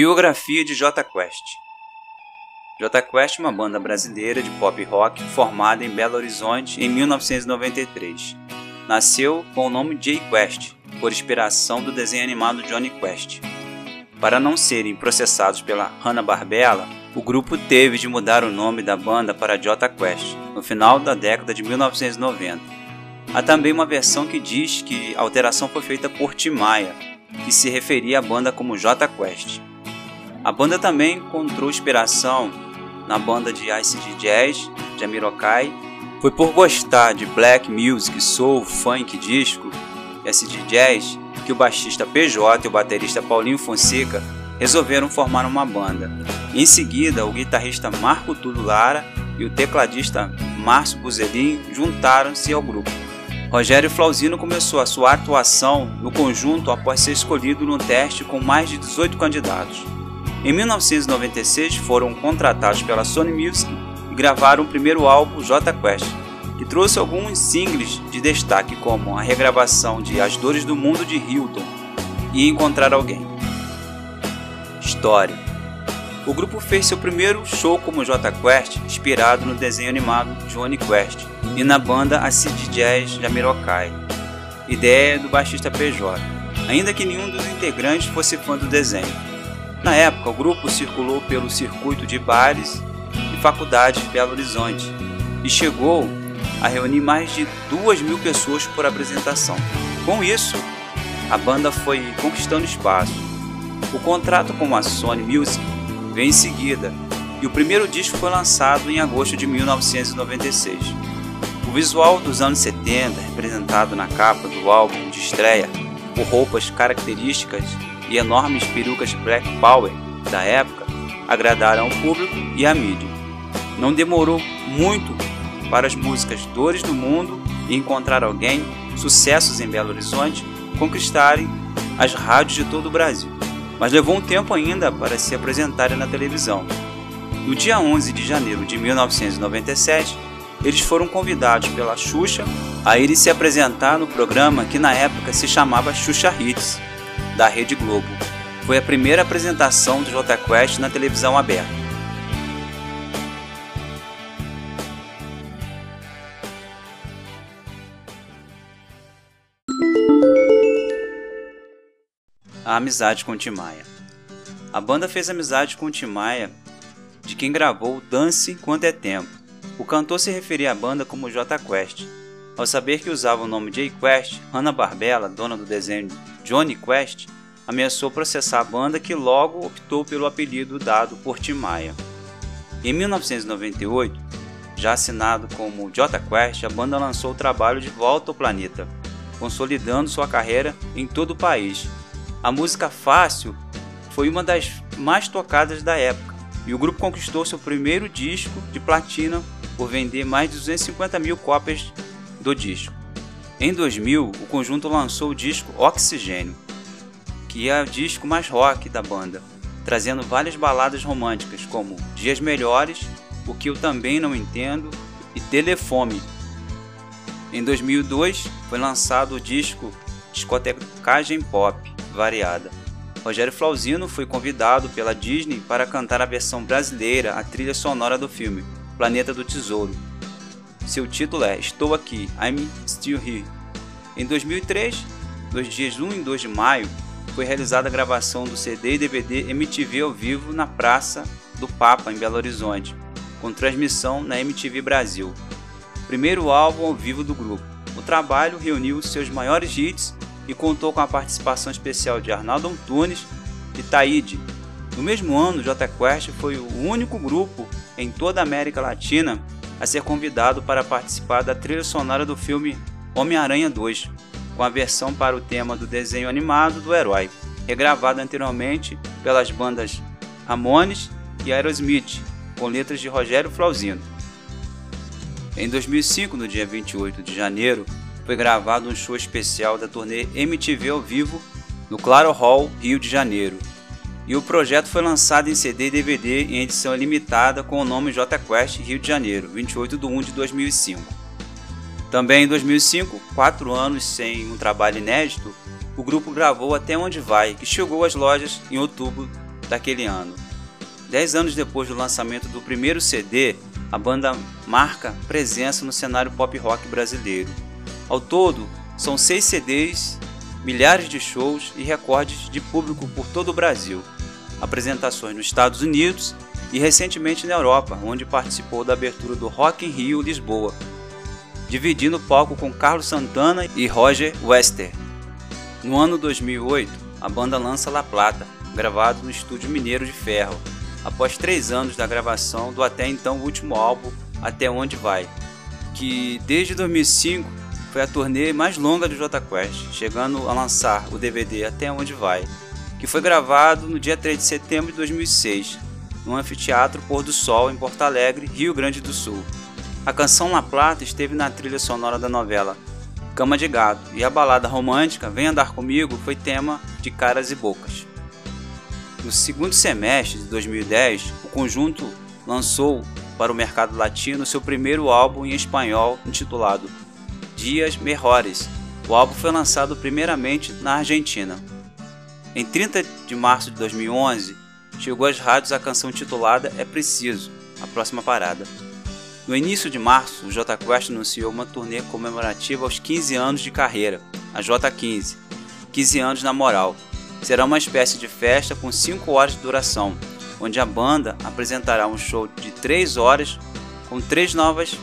Biografia de J Quest J Quest é uma banda brasileira de pop rock formada em Belo Horizonte em 1993. Nasceu com o nome J Quest, por inspiração do desenho animado Johnny Quest. Para não serem processados pela Hanna-Barbera, o grupo teve de mudar o nome da banda para J Quest no final da década de 1990. Há também uma versão que diz que a alteração foi feita por Tim Maia, que se referia à banda como J Quest. A banda também encontrou inspiração na banda de ICD Jazz, Jamiroquai. Foi por gostar de black music, soul, funk, disco acid jazz que o baixista PJ e o baterista Paulinho Fonseca resolveram formar uma banda. Em seguida, o guitarrista Marco Tudo Lara e o tecladista Márcio Buzelin juntaram-se ao grupo. Rogério Flauzino começou a sua atuação no conjunto após ser escolhido no teste com mais de 18 candidatos. Em 1996 foram contratados pela Sony Music e gravaram o primeiro álbum J Quest, que trouxe alguns singles de destaque como a regravação de As Dores do Mundo de Hilton e Encontrar Alguém. História O grupo fez seu primeiro show como J Quest, inspirado no desenho animado Johnny Quest e na banda Acid Jazz Jamiroquai, ideia do baixista PJ, ainda que nenhum dos integrantes fosse fã do desenho. Na época, o grupo circulou pelo circuito de bares e faculdades de Belo Horizonte e chegou a reunir mais de duas mil pessoas por apresentação. Com isso, a banda foi conquistando espaço. O contrato com a Sony Music veio em seguida e o primeiro disco foi lançado em agosto de 1996. O visual dos anos 70, representado na capa do álbum de estreia, por roupas características e enormes perucas Black Power da época agradaram ao público e à mídia. Não demorou muito para as músicas Dores do Mundo e Encontrar Alguém, sucessos em Belo Horizonte, conquistarem as rádios de todo o Brasil, mas levou um tempo ainda para se apresentarem na televisão. No dia 11 de janeiro de 1997, eles foram convidados pela Xuxa a irem se apresentar no programa que na época se chamava Xuxa Hits da Rede Globo. Foi a primeira apresentação do J Quest na televisão aberta. A amizade com Tim Maia. A banda fez amizade com Tim Maia, de quem gravou Dance Quanto é Tempo. O cantor se referia à banda como J Quest. Ao saber que usava o nome J Quest, Hanna-Barbera, dona do desenho Johnny Quest, ameaçou processar a banda que logo optou pelo apelido dado por Tim Maia. Em 1998, já assinado como J Quest, a banda lançou o trabalho de volta ao planeta, consolidando sua carreira em todo o país. A música Fácil foi uma das mais tocadas da época e o grupo conquistou seu primeiro disco de platina por vender mais de 250 mil cópias do disco. Em 2000, o conjunto lançou o disco Oxigênio, que é o disco mais rock da banda, trazendo várias baladas românticas como Dias Melhores, O Que Eu Também Não Entendo e Telefone. Em 2002 foi lançado o disco Discotecagem Pop Variada. Rogério Flauzino foi convidado pela Disney para cantar a versão brasileira, a trilha sonora do filme Planeta do Tesouro, seu título é Estou Aqui, I'm Still Here. Em 2003, nos dias 1 e 2 de maio, foi realizada a gravação do CD e DVD MTV ao vivo na Praça do Papa, em Belo Horizonte, com transmissão na MTV Brasil. Primeiro álbum ao vivo do grupo. O trabalho reuniu seus maiores hits e contou com a participação especial de Arnaldo Antunes e Taíde. No mesmo ano, J Quest foi o único grupo em toda a América Latina a ser convidado para participar da trilha sonora do filme Homem-Aranha 2, com a versão para o tema do desenho animado do herói, regravada anteriormente pelas bandas Ramones e Aerosmith, com letras de Rogério Flauzino. Em 2005, no dia 28 de janeiro, foi gravado um show especial da turnê MTV ao vivo no Claro Hall, Rio de Janeiro, e o projeto foi lançado em CD e DVD em edição limitada com o nome J Quest Rio de Janeiro, 28 de 1 de 2005. Também em 2005, quatro anos sem um trabalho inédito, o grupo gravou Até Onde Vai, que chegou às lojas em outubro daquele ano. Dez anos depois do lançamento do primeiro CD, a banda marca presença no cenário pop rock brasileiro. Ao todo, são seis CDs, milhares de shows e recordes de público por todo o Brasil, apresentações nos Estados Unidos e recentemente na Europa, onde participou da abertura do Rock in Rio Lisboa, dividindo o palco com Carlos Santana e Roger Wester. No ano 2008, a banda lança La Plata, gravado no estúdio Mineiro de Ferro, após três anos da gravação do até então último álbum Até Onde Vai, que desde 2005 foi a turnê mais longa do Jota Quest, chegando a lançar o DVD Até Onde Vai, que foi gravado no dia 3 de setembro de 2006, no Anfiteatro Pôr do Sol, em Porto Alegre, Rio Grande do Sul. A canção La Plata esteve na trilha sonora da novela Cama de Gato e a balada romântica Vem Andar Comigo foi tema de Caras e Bocas. No segundo semestre de 2010, o conjunto lançou para o mercado latino seu primeiro álbum em espanhol intitulado Dias Mejores. O álbum foi lançado primeiramente na Argentina. Em 30 de março de 2011, chegou às rádios a canção titulada É Preciso, a próxima parada. No início de março, o J Quest anunciou uma turnê comemorativa aos 15 anos de carreira, a J15, 15 anos na moral. Será uma espécie de festa com 5 horas de duração, onde a banda apresentará um show de 3 horas com três novas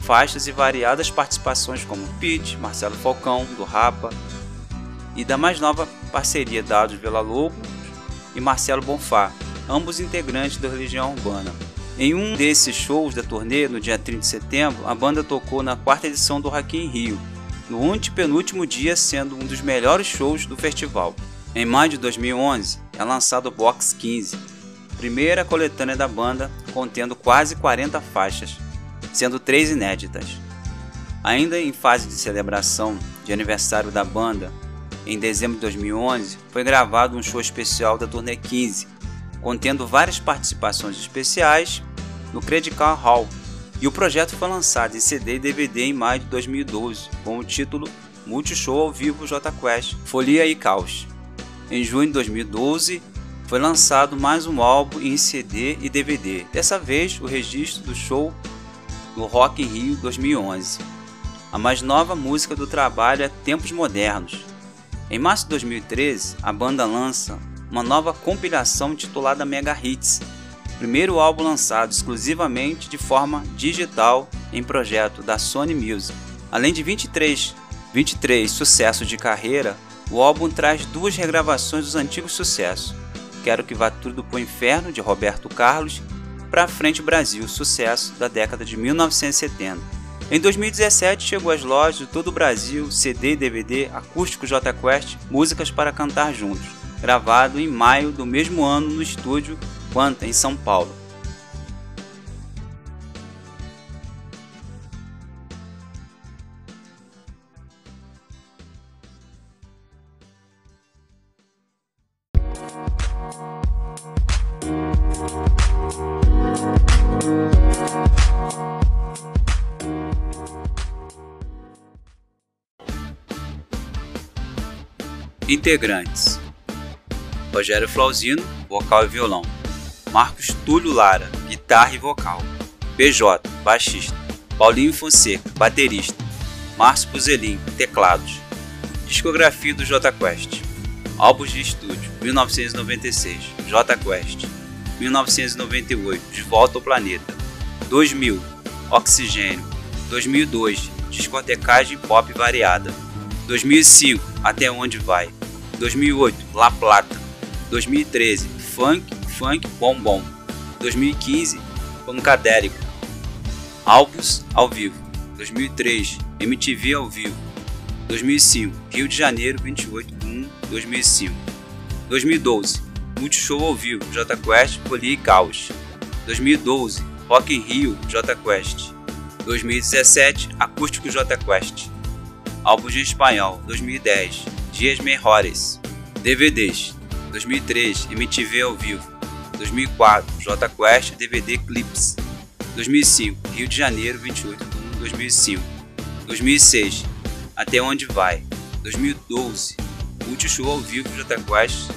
faixas e variadas participações como Pete, Marcelo Falcão, do Rapa, e da mais nova parceria Dados Vila Lobo e Marcelo Bonfá, ambos integrantes da Religião Urbana. Em um desses shows da turnê, no dia 30 de setembro, a banda tocou na quarta edição do Rock in Rio, no antepenúltimo dia sendo um dos melhores shows do festival. Em maio de 2011, é lançado o Box 15, primeira coletânea da banda contendo quase 40 faixas, sendo três inéditas. Ainda em fase de celebração de aniversário da banda, em dezembro de 2011, foi gravado um show especial da turnê 15, contendo várias participações especiais no Credicar Hall, e o projeto foi lançado em CD e DVD em maio de 2012, com o título Multishow ao vivo J Quest, Folia e Caos. Em junho de 2012, foi lançado mais um álbum em CD e DVD, dessa vez o registro do show no Rock in Rio 2011. A mais nova música do trabalho é Tempos Modernos. Em março de 2013, a banda lança uma nova compilação intitulada Mega Hits, primeiro álbum lançado exclusivamente de forma digital em projeto da Sony Music. Além de 23, 23 sucessos de carreira, o álbum traz duas regravações dos antigos sucessos. Quero que vá tudo pro inferno de Roberto Carlos para Frente Brasil, sucesso da década de 1970. Em 2017 chegou às lojas de todo o Brasil CD e DVD acústico J Quest Músicas para Cantar Juntos, gravado em maio do mesmo ano no estúdio Quanta, em São Paulo. Integrantes: Rogério Flauzino, vocal e violão. Marcos Túlio Lara, guitarra e vocal. PJ, baixista. Paulinho Fonseca, baterista. Márcio Puzelin, teclados. Discografia do J Quest. Álbuns de estúdio: 1996, J Quest. 1998, De Volta ao Planeta. 2000, Oxigênio. 2002, Discotecagem Pop Variada. 2005, Até Onde Vai. 2008, La Plata. 2013, Funk, Funk Bom Bom. 2015, Pancadérico. Álbuns ao vivo. 2003, MTV ao vivo. 2005, Rio de Janeiro, 28 de 1 2005. 2012, Multishow ao vivo, J Quest, Poli e Caos. 2012, Rock in Rio, J Quest. 2017, Acústico J Quest. Álbuns em espanhol, 2010, Dias Mejores. DVDs, 2003, MTV ao vivo. 2004, J Quest DVD Clips. 2005, Rio de Janeiro, 28 de 1 2005. 2006, Até Onde Vai. 2012, Multishow ao vivo J Quest,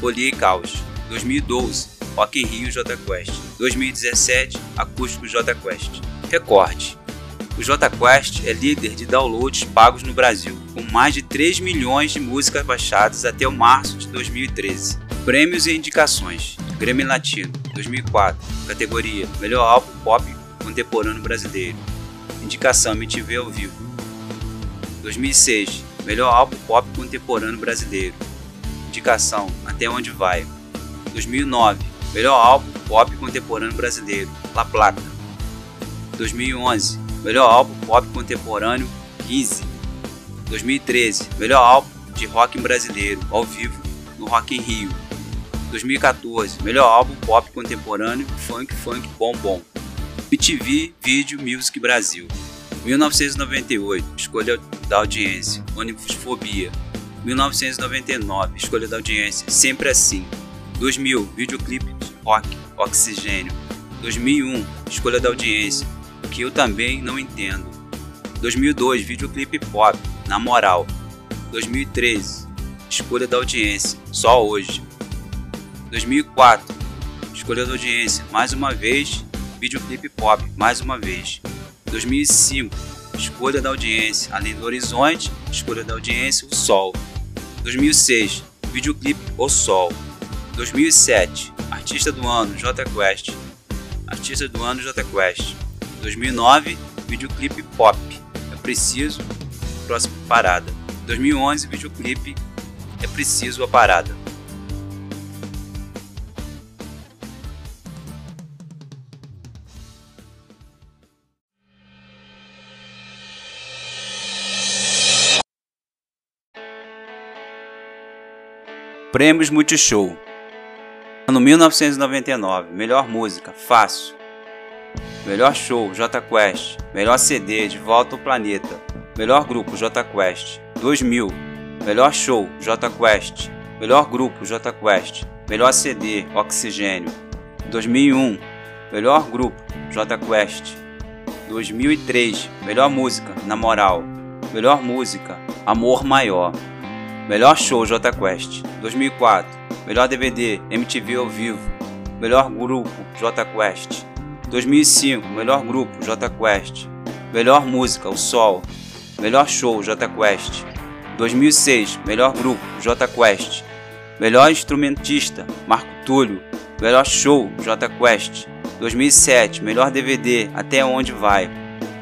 Folia e Caos. 2012, Rock in Rio J Quest. 2017, Acústico J Quest. Recorte. O J Quest é líder de downloads pagos no Brasil, mais de 3 milhões de músicas baixadas até o março de 2013. Prêmios e indicações. Grammy Latino, 2004, categoria Melhor Álbum Pop Contemporâneo Brasileiro. Indicação MTV ao vivo. 2006, Melhor Álbum Pop Contemporâneo Brasileiro. Indicação Até Onde Vai. 2009, Melhor Álbum Pop Contemporâneo Brasileiro. La Plata. 2011, Melhor Álbum Pop Contemporâneo 15. 2013, Melhor Álbum de Rock Brasileiro ao vivo no Rock in Rio. 2014, Melhor Álbum Pop Contemporâneo Funk Funk Bom Bom. MTV Video Music Brasil. 1998, Escolha da Audiência, Fobia. 1999, Escolha da Audiência, Sempre Assim. 2000, Videoclipe Rock, Oxigênio. 2001, Escolha da Audiência, O que eu também não entendo. 2002, Videoclipe Pop, Na Moral. 2013, Escolha da Audiência, Só Hoje. 2004, Escolha da Audiência, mais uma vez, Videoclipe Pop, mais uma vez. 2005, Escolha da Audiência, Além do Horizonte, Escolha da Audiência, O Sol. 2006, Videoclipe O Sol. 2007, Artista do Ano, J Quest. Artista do Ano, J Quest. 2009, Videoclipe Pop. É preciso. Próxima parada. 2011, Videoclipe É preciso a parada. Prêmios Multishow. Ano 1999, melhor música, Fácil. Melhor show, J Quest. Melhor CD, De Volta ao Planeta. Melhor grupo, J Quest. 2000, melhor show, J Quest. Melhor grupo, J Quest. Melhor CD, Oxigênio. 2001, melhor grupo, J Quest. 2003, melhor música, Na Moral. Melhor música, Amor Maior. Melhor show J Quest 2004. Melhor DVD MTV ao vivo. Melhor grupo J Quest 2005. Melhor grupo J Quest. Melhor música O Sol. Melhor show J Quest 2006. Melhor grupo J Quest. Melhor instrumentista Marco Túlio. Melhor show J Quest 2007. Melhor DVD Até Onde Vai.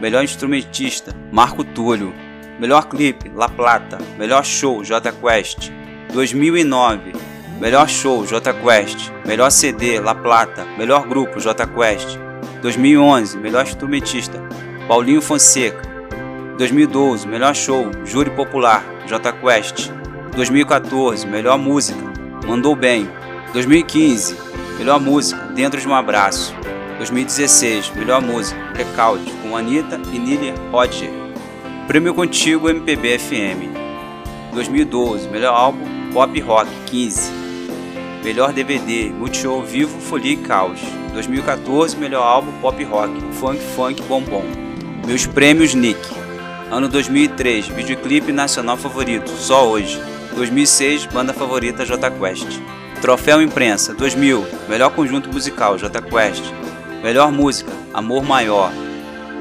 Melhor instrumentista Marco Túlio. Melhor clipe, La Plata. Melhor show, J Quest. 2009. Melhor show, J Quest. Melhor CD, La Plata. Melhor grupo, J Quest. 2011. Melhor instrumentista, Paulinho Fonseca. 2012. Melhor show, Júri Popular, J Quest. 2014. Melhor música, Mandou Bem. 2015. Melhor música, Dentro de um Abraço. 2016. Melhor música, Blackout, com Anitta e Nili Rodger. Prêmio Contigo MPB FM 2012 Melhor Álbum Pop Rock 15 Melhor DVD Multishow Vivo Folia e Caos 2014 Melhor Álbum Pop Rock Funk Funk Bombom Meus Prêmios Nick Ano 2003 Videoclipe Nacional Favorito Só Hoje 2006 Banda Favorita J Quest Troféu Imprensa 2000 Melhor Conjunto Musical J Quest Melhor Música Amor Maior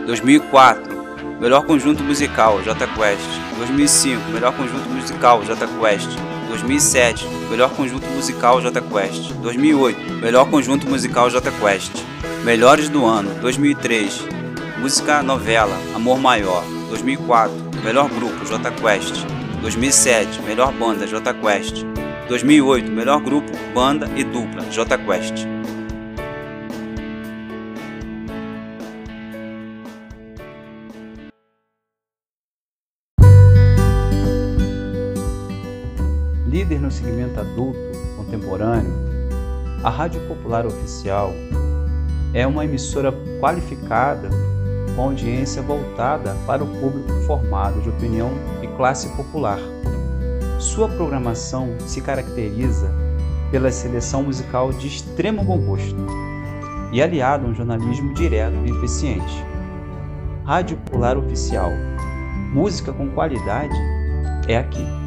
2004 Melhor conjunto musical, J Quest. 2005, melhor conjunto musical, J Quest. 2007, melhor conjunto musical, J Quest. 2008, melhor conjunto musical, J Quest. Melhores do ano, 2003, música novela, Amor Maior. 2004, melhor grupo, J Quest. 2007, melhor banda, J Quest. 2008, melhor grupo, banda e dupla, J Quest. líder no segmento adulto contemporâneo, a Rádio Popular Oficial é uma emissora qualificada com audiência voltada para o público formado de opinião e classe popular. Sua programação se caracteriza pela seleção musical de extremo bom gosto e aliado a um jornalismo direto e eficiente. Rádio Popular Oficial. Música com qualidade é aqui.